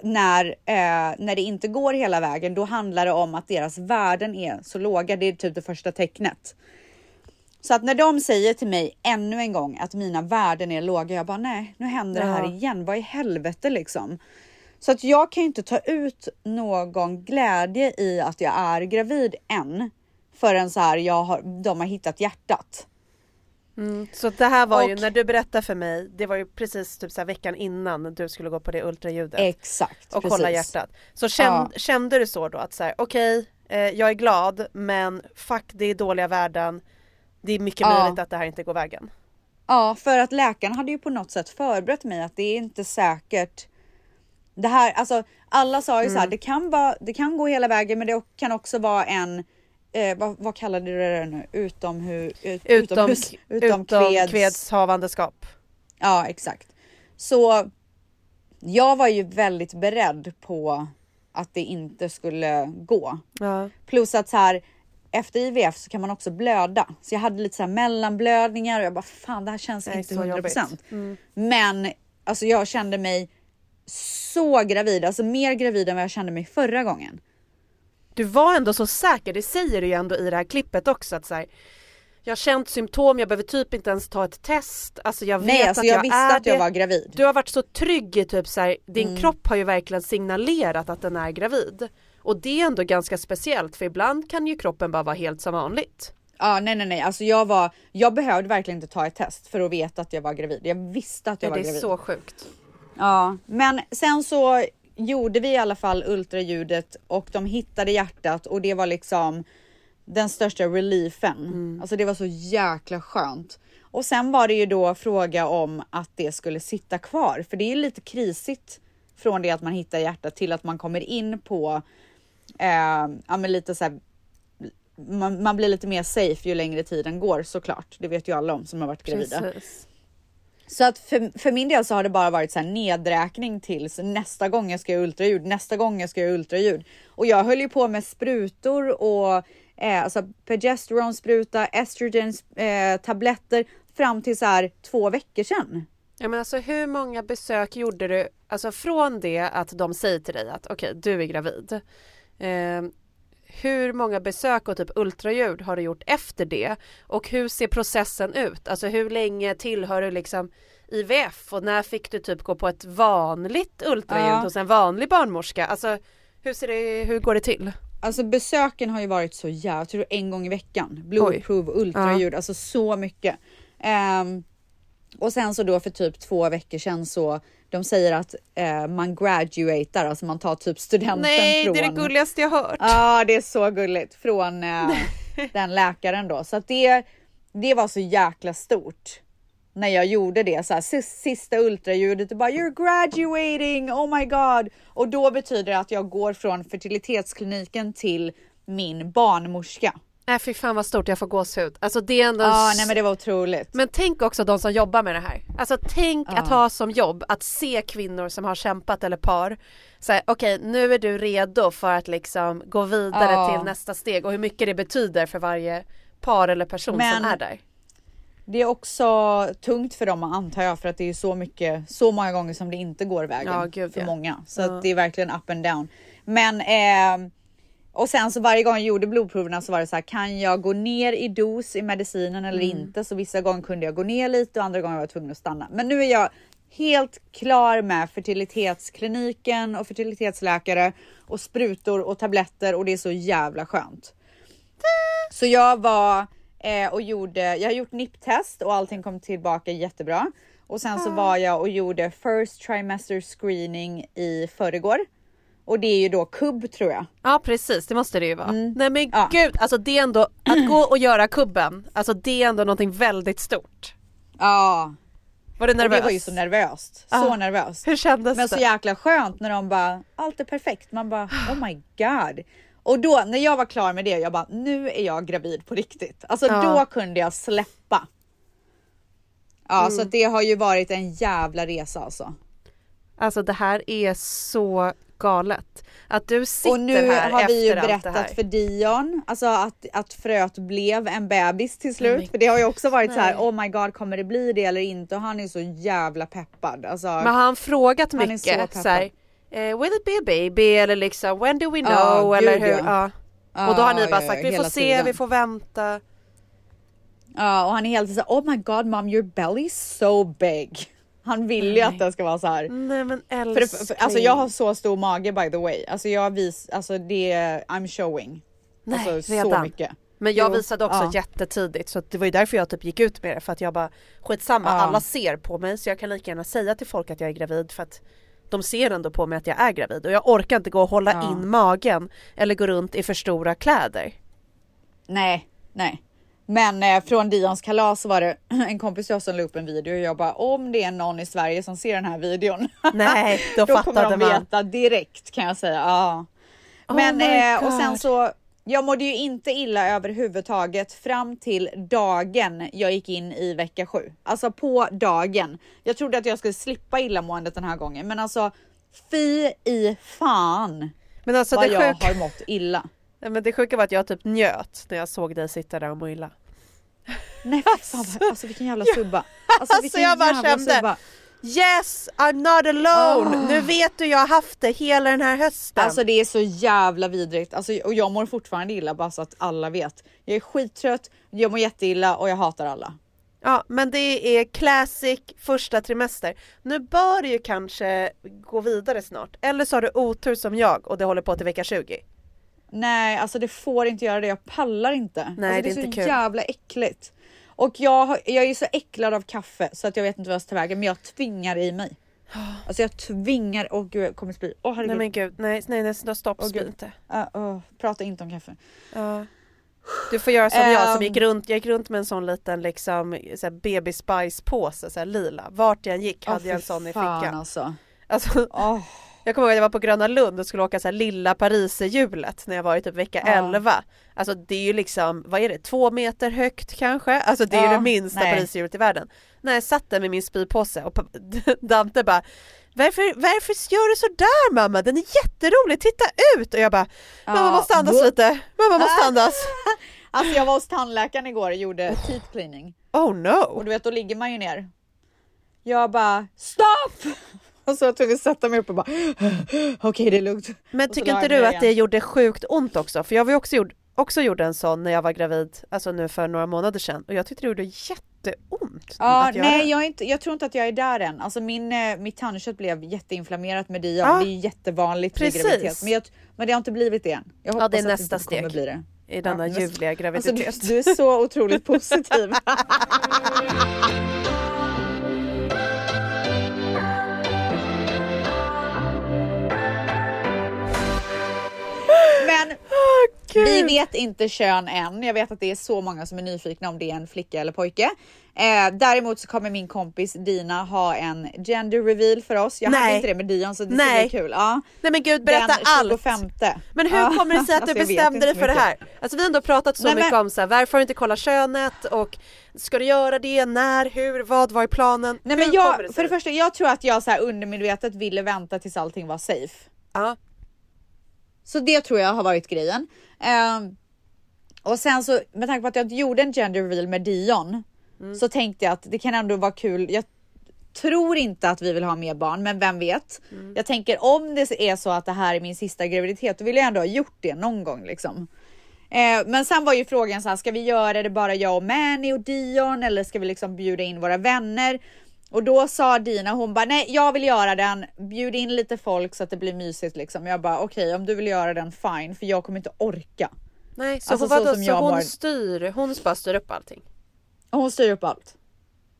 När, eh, när det inte går hela vägen, då handlar det om att deras värden är så låga. Det är typ det första tecknet. Så att när de säger till mig ännu en gång att mina värden är låga, jag bara nej, nu händer det här Ja. igen. Vad i helvete liksom? Så att jag kan inte ta ut någon glädje i att jag är gravid än förrän så här jag har, de har hittat hjärtat. Så det här var ju, Och- när du berättade för mig, det var ju precis typ så veckan innan du skulle gå på det ultraljudet. Exakt. och precis. kolla hjärtat. Så kände, Ja. kände du så då att så här, okej, eh, jag är glad men fuck det är dåliga värden. Det är mycket Ja. möjligt att det här inte går vägen. Ja, för att läkaren hade ju på något sätt förberett mig att det är inte säkert. Det här, alltså alla sa ju så Mm. här, det kan vara, det kan gå hela vägen, men det kan också vara en eh, vad, vad kallade du det nu? Utomhu, ut, Utom, utomhus, utomkveds- utomkvedshavandeskap. Ja, exakt. Så jag var ju väldigt beredd på att det inte skulle gå. Ja. Plus att så här efter IVF så kan man också blöda. Så jag hade lite så mellanblödningar och jag bara fan det här känns Nej, inte så 100%. jobbigt. Mm. Men alltså jag kände mig så gravid, alltså mer gravid än vad jag kände mig förra gången. Du var ändå så säker, det säger du ju ändå i det här klippet också att så här, jag har känt symptom, jag behöver typ inte ens ta ett test. Alltså jag vet Nej, alltså att jag, jag, visste är att jag var gravid. Du har varit så trygg i typ så här, din Mm. kropp har ju verkligen signalerat att den är gravid. Och det är ändå ganska speciellt för ibland kan ju kroppen bara vara helt som vanligt. Ja, nej, nej, nej, alltså jag var. Jag behövde verkligen inte ta ett test för att veta att jag var gravid. Jag visste att jag Ja, var det är gravid. så sjukt. Ja, men sen så gjorde vi i alla fall ultraljudet och de hittade hjärtat och det var liksom den största reliefen. Alltså det var så jäkla skönt. Och sen var det ju då fråga om att det skulle sitta kvar, för det är ju lite krisigt från det att man hittar hjärtat till att man kommer in på, eh, ja men lite så här, man, man blir lite mer safe ju längre tiden går såklart. Det vet ju alla om som har varit gravida. Precis. Så att för, för min del så har det bara varit så här nedräkning tills nästa gång jag ska göra ultraljud, nästa gång jag ska göra ultraljud. Och jag höll ju på med sprutor och eh, alltså progesteronspruta, estrogen eh, tabletter fram till så här två veckor sedan. Ja, men alltså, hur många besök gjorde du alltså, från det att de säger till dig att okej, du är gravid. Eh, hur många besök och typ ultraljud har du gjort efter det? Och hur ser processen ut? Alltså hur länge tillhör du liksom IVF och när fick du typ gå på ett vanligt ultraljud Ja. hos en vanlig barnmorska? Alltså hur, ser det, hur går det till? Alltså besöken har ju varit så jävla, jag tror en gång i veckan. Blodprov, ultraljud, alltså så mycket. Ehm, och sen så då för typ två veckor sedan så de säger att eh, man graduatar, alltså man tar typ studenten Nej, från... det är det gulligaste jag hört. Ja, det är så gulligt från eh, den läkaren då. Så att det, det var så jäkla stort när jag gjorde det. Så här, sis- sista ultraljudet och bara you're graduating, oh my god. Och då betyder det att jag går från fertilitetskliniken till min barnmorska. Nej fy fan vad stort, jag får gåshud. Alltså det är ändå... Ja, nej men det var otroligt. Men tänk också de som jobbar med det här. Alltså tänk Ja. att ha som jobb att se kvinnor som har kämpat eller par. Okej nu är du redo för att liksom gå vidare Ja. till nästa steg och hur mycket det betyder för varje par eller person Men- som är där. Det är också tungt för dem antar jag för att det är så mycket, så många gånger som det inte går vägen Ja, gud, för ja. många. Så Ja. att det är verkligen up and down. Men eh, och sen så varje gång jag gjorde blodproverna så var det så här, kan jag gå ner i dos i medicinen eller Mm. inte? Så vissa gånger kunde jag gå ner lite och andra gånger var jag tvungen att stanna. Men nu är jag helt klar med fertilitetskliniken och fertilitetsläkare och sprutor och tabletter och det är så jävla skönt. Så jag var eh, och gjorde, jag har gjort NIP-test och allting kom tillbaka jättebra. Och sen så var jag och gjorde first trimester screening i förrgår. Och det är ju då kubb tror jag. Ja precis, det måste det ju vara. Mm. Nej men gud, alltså det är ändå, att gå och göra kubben, alltså det är ändå någonting väldigt stort. Ja. Var du Och nervös? det var ju så nervöst. Ah. Så nervöst. Hur kändes Men det? så jäkla skönt när de bara, allt är perfekt. Man bara, oh my god. Och då när jag var klar med det, jag bara, nu är jag gravid på riktigt. Alltså Ja. då kunde jag släppa. Ja, Mm. så det har ju varit en jävla resa alltså. Alltså det här är så galet. Att du sitter Och nu här har vi ju efter allt det här. berättat för Dion, alltså att, att fröet blev en bebis till Nej, slut. men för det har ju också varit så här, nej. oh my god kommer det bli det eller inte? Och han är så jävla peppad. Alltså, Men har han frågat Han är så mycket peppad. så här, eh, will it be a baby eller liksom when do we know Ja, eller gud, hur? ja. Ja. Och då har ni bara sagt ja, vi får se, tiden. vi får vänta. Ja, och han är helt så här, oh my god mom your belly is so big. Han vill ju att den ska vara så här. Nej men För, älskling. det- för, alltså jag har så stor mage by the way. Alltså jag vis, alltså det, I'm showing. Nej, alltså så redan. mycket. Men jag Jo, visade också ja. jättetidigt så det var ju därför jag typ gick ut med det för att jag bara skitsamma Ja. alla ser på mig så jag kan lika gärna säga till folk att jag är gravid för att de ser ändå på mig att jag är gravid och jag orkar inte gå och hålla Ja. in magen eller gå runt i för stora kläder. Nej, nej. Men eh, från Dions kalas så var det en kompis oss som la upp en video och jag bara om det är någon i Sverige som ser den här videon. Nej, då kommer fattade de man. veta direkt kan jag säga. Ja. Oh Men eh, och sen så jag mådde ju inte illa överhuvudtaget fram till dagen jag gick in i vecka sju. Alltså på dagen. Jag trodde att jag skulle slippa illamåendet den här gången, men alltså fy i fan Men alltså vad det jag sjuka, har mått illa. Men det sjuka var att jag typ njöt när jag såg dig sitta där och må illa. Nej fan, vad- alltså vilken jävla subba. Alltså, Alltså, vilken jag bara jävla kände- subba. Yes, I'm not alone! Ah. Nu vet du jag har haft det hela den här hösten. Alltså det är så jävla vidrigt. Alltså, och jag mår fortfarande illa bara så att alla vet. Jag är skittrött, jag mår jätteilla och jag hatar alla. Ja men det är classic första trimester. Nu bör det ju kanske gå vidare snart. Eller så har du otur som jag och det håller på till vecka 20. Nej, alltså det får inte göra det. Jag pallar inte. Nej, alltså, det är så inte kul. jävla äckligt. Och jag, har- jag är så äcklad av kaffe så att jag vet inte vad jag ska ta vägen, men jag tvingar i mig. Alltså jag tvingar, åh gud jag kommer spy. Åh herregud. Nej men gud, nej nej, nej stopp, Åh, spy inte. Uh, uh, prata inte om kaffe. Ja. Du får göra som jag som Ehm. gick runt, jag gick runt med en sån liten liksom så här baby spice påse, så här lila. Vart jag gick hade jag en sån i fickan. Alltså. Alltså, Åh. Jag kommer ihåg att jag var på Gröna Lund och skulle åka så här lilla pariserhjulet när jag var i typ vecka Ja. 11. Alltså det är ju liksom, vad är det, två meter högt kanske? Alltså det är ju det minsta pariserhjulet i världen. När jag satt där med min spypåse och Dante bara varför, varför gör du så där mamma? Den är jätterolig, titta ut! Och jag bara, mamma måste andas lite, mamma måste andas. Alltså jag var hos tandläkaren igår och gjorde teeth cleaning. Oh no! Och du vet då ligger man ju ner. Jag bara stopp! Och så var jag tvungen att sätta mig upp och bara okej det är lugnt. Men tycker inte du att det igen. gjorde sjukt ont också? För jag var ju också gjord, också gjorde en sån när jag var gravid, alltså nu för några månader sedan och jag tyckte det gjorde jätteont Ja, att nej jag, inte, jag tror inte att jag är där än. Alltså min, eh, mitt tandkött blev jätteinflammerat med Dion. Ja, Det är ju jättevanligt precis. graviditet. Men, jag, men det har inte blivit det än. Jag hoppas Ja, det är att nästa inte kommer steg. Bli det. I denna Ja, ljuvliga Alltså, graviditet. du, du är så otroligt positiv. Men vi vet inte kön än. Jag vet att det är så många som är nyfikna om det är en flicka eller pojke. Eh, däremot så kommer min kompis Dina ha en gender reveal för oss. Jag hade Nej. inte det med Dion så det ska Nej. bli kul. Ja. Nej men gud berätta Den allt! 25. Men hur Ja, kommer det sig att alltså, du bestämde dig för det här? Alltså vi har ändå pratat så Nej, mycket men- om så här, varför har du inte kollat könet och ska du göra det, när, hur, vad var i planen? Nej Hur men jag, det för det första, jag tror att jag så här undermedvetet ville vänta tills allting var safe. Ja. Så det tror jag har varit grejen. Ehm, och sen så med tanke på att jag gjorde en gender reveal med Dion Mm. så tänkte jag att det kan ändå vara kul. Jag tror inte att vi vill ha mer barn, men vem vet? Mm. Jag tänker om det är så att det här är min sista graviditet, då vill jag ändå ha gjort det någon gång liksom. Eh, men sen var ju frågan så här, ska vi göra det bara jag och Manny och Dion eller ska vi liksom bjuda in våra vänner? Och då sa Dina, hon bara nej jag vill göra den, bjud in lite folk så att det blir mysigt liksom. Jag bara okej om du vill göra den fine för jag kommer inte orka. Nej, så, Alltså, hon, så så jag hon har- styr, hon bara styr upp allting? Hon styr upp allt.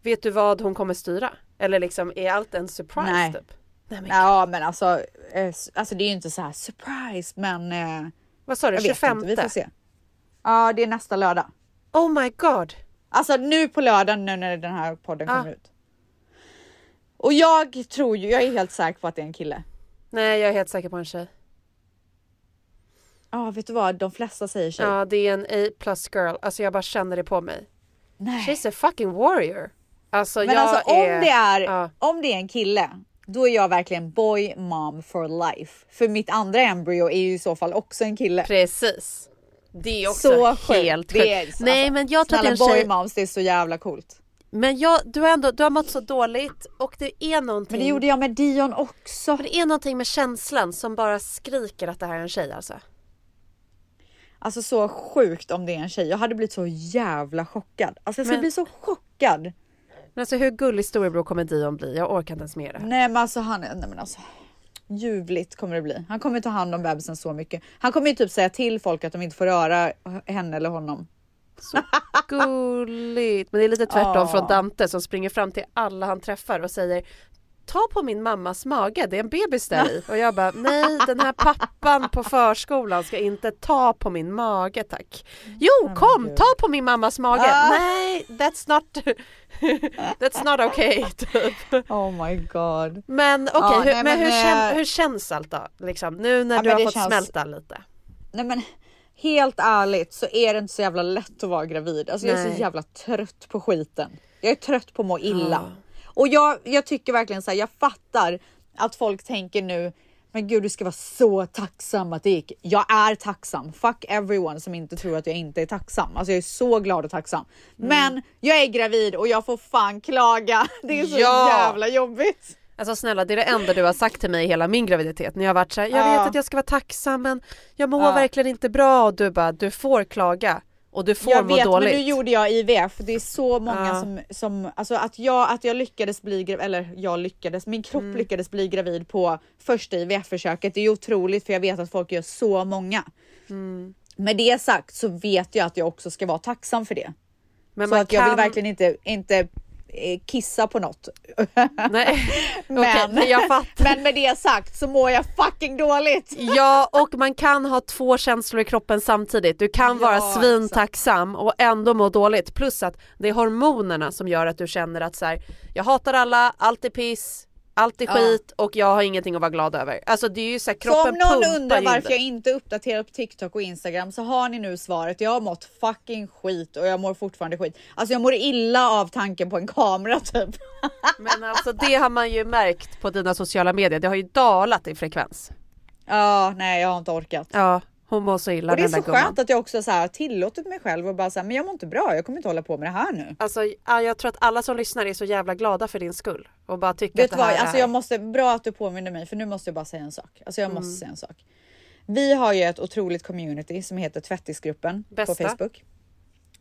Vet du vad hon kommer styra? Eller liksom är allt en surprise Nej. typ? Nej men Ja men alltså, eh, alltså det är ju inte så här surprise men eh, vad sa du, jag vet 25? inte, vi får se. Ja det är nästa lördag. Oh my god! Alltså nu på lördagen nu när den här podden Ah. kommer ut. Och jag tror ju, jag är helt säker på att det är en kille. Nej jag är helt säker på en tjej. Ja vet du vad, de flesta säger tjej. Ja det är en A plus girl, alltså jag bara känner det på mig. Nej. She's a fucking warrior. Alltså Men jag alltså är... om det är, Ja. om det är en kille, då är jag verkligen boy mom for life. För mitt andra embryo är ju i så fall också en kille. Precis. Det är också så helt är- sjukt. Nej alltså, men jag tror att det är en boy tjej. moms, det är så jävla coolt. Men jag, du har ändå, du har mått så dåligt och det är någonting. Men det gjorde jag med Dion också. Men det är någonting med känslan som bara skriker att det här är en tjej alltså. Alltså så sjukt om det är en tjej. Jag hade blivit så jävla chockad. Alltså jag skulle Men- bli så chockad. Men alltså hur gullig storebror kommer Dion bli? Jag orkar inte ens med det. Nej men alltså han nej men alltså. Ljuvligt kommer det bli. Han kommer ta hand om bebisen så mycket. Han kommer ju typ säga till folk att de inte får röra henne eller honom. Så gulligt. Men det är lite tvärtom från Dante som springer fram till alla han träffar och säger Ta på min mammas mage, det är en bebis där i. Och jag bara nej den här pappan på förskolan ska inte ta på min mage tack. Jo kom ta på min mammas mage. Ah. Nej that's not That's not okay. Typ. Oh my god. Men okej, Ja, hur, nej, men men, hur, kän, hur känns allt då? Liksom, nu när Ja, du har fått känns- smälta lite. Nej men helt ärligt så är det inte så jävla lätt att vara gravid. Alltså jag är så jävla trött på skiten. Jag är trött på att må illa. Ja. Och jag, jag tycker verkligen så här, jag fattar att folk tänker nu men gud du ska vara så tacksam att det gick. Jag är tacksam. Fuck everyone som inte tror att jag inte är tacksam. Alltså jag är så glad och tacksam. Mm. Men jag är gravid och jag får fan klaga. Det är så Ja. jävla jobbigt. Alltså snälla det är det enda du har sagt till mig i hela min graviditet när jag har varit såhär, jag Ja. vet att jag ska vara tacksam men jag mår verkligen inte bra och du bara, du får klaga och du får jag må vet, dåligt. men nu gjorde jag IVF. Det är så många Ja. som, som alltså att jag, att jag lyckades bli gravid, eller jag lyckades, min kropp Mm. lyckades bli gravid på första IVF-försöket. Det är otroligt för jag vet att folk gör så många. Mm. Med det sagt så vet jag att jag också ska vara tacksam för det. Men så att jag vill kan- verkligen inte, inte kissa på något. Nej, men, men jag fattar. men med det sagt så mår jag fucking dåligt. Ja och man kan ha två känslor i kroppen samtidigt. Du kan vara Ja, svintacksam och ändå må dåligt. Plus att det är hormonerna som gör att du känner att så här, jag hatar alla, allt är piss, allt är Ja. skit och jag har ingenting att vara glad över. Alltså det är ju så här, Så kroppen om någon undrar varför jag inte uppdaterar på TikTok och Instagram så har ni nu svaret. Jag har mått fucking skit och jag mår fortfarande skit. Alltså jag mår illa av tanken på en kamera typ. Men alltså det har man ju märkt på dina sociala medier, det har ju dalat i frekvens. Ja, nej jag har inte orkat. Ja, hon mår så illa Och det är så gumman. skönt att jag också så här, tillåtit mig själv och bara säga men jag mår inte bra, jag kommer inte hålla på med det här nu. Alltså ja, jag tror att alla som lyssnar är så jävla glada för din skull och bara tycker Vet att det här vad, alltså jag måste, bra att du påminner mig för nu måste jag bara säga en sak. Alltså jag måste Mm. säga en sak. Vi har ju ett otroligt community som heter tvättisgruppen på Bästa. Facebook.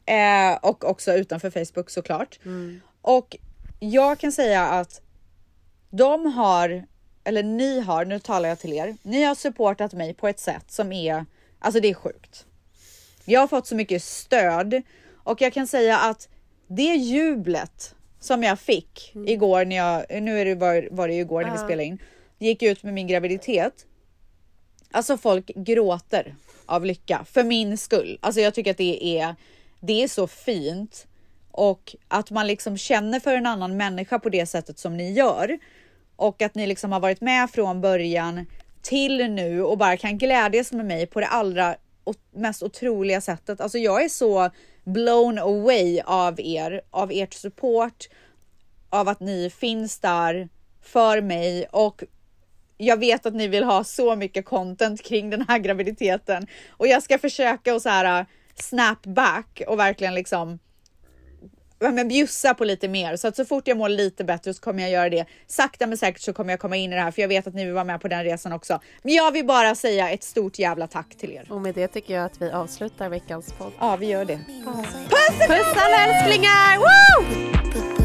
Eh, och också utanför Facebook såklart. Mm. Och jag kan säga att de har, eller ni har, nu talar jag till er, ni har supportat mig på ett sätt som är, alltså det är sjukt. Jag har fått så mycket stöd och jag kan säga att det jublet som jag fick igår när jag, nu är det, var, var det ju igår när vi spelade in, gick ut med min graviditet. Alltså folk gråter av lycka för min skull. Alltså jag tycker att det är, det är så fint och att man liksom känner för en annan människa på det sättet som ni gör och att ni liksom har varit med från början till nu och bara kan glädjas med mig på det allra mest otroliga sättet. Alltså jag är så blown away av er, av ert support, av att ni finns där för mig och jag vet att ni vill ha så mycket content kring den här graviditeten och jag ska försöka och så här snap back och verkligen liksom ja, men bjussa på lite mer så att så fort jag mår lite bättre så kommer jag göra det. Sakta men säkert så kommer jag komma in i det här för jag vet att ni vill vara med på den resan också. Men jag vill bara säga ett stort jävla tack till er. Och med det tycker jag att vi avslutar veckans podd. Ja, vi gör det. Puss, Puss alla älsklingar! Woo!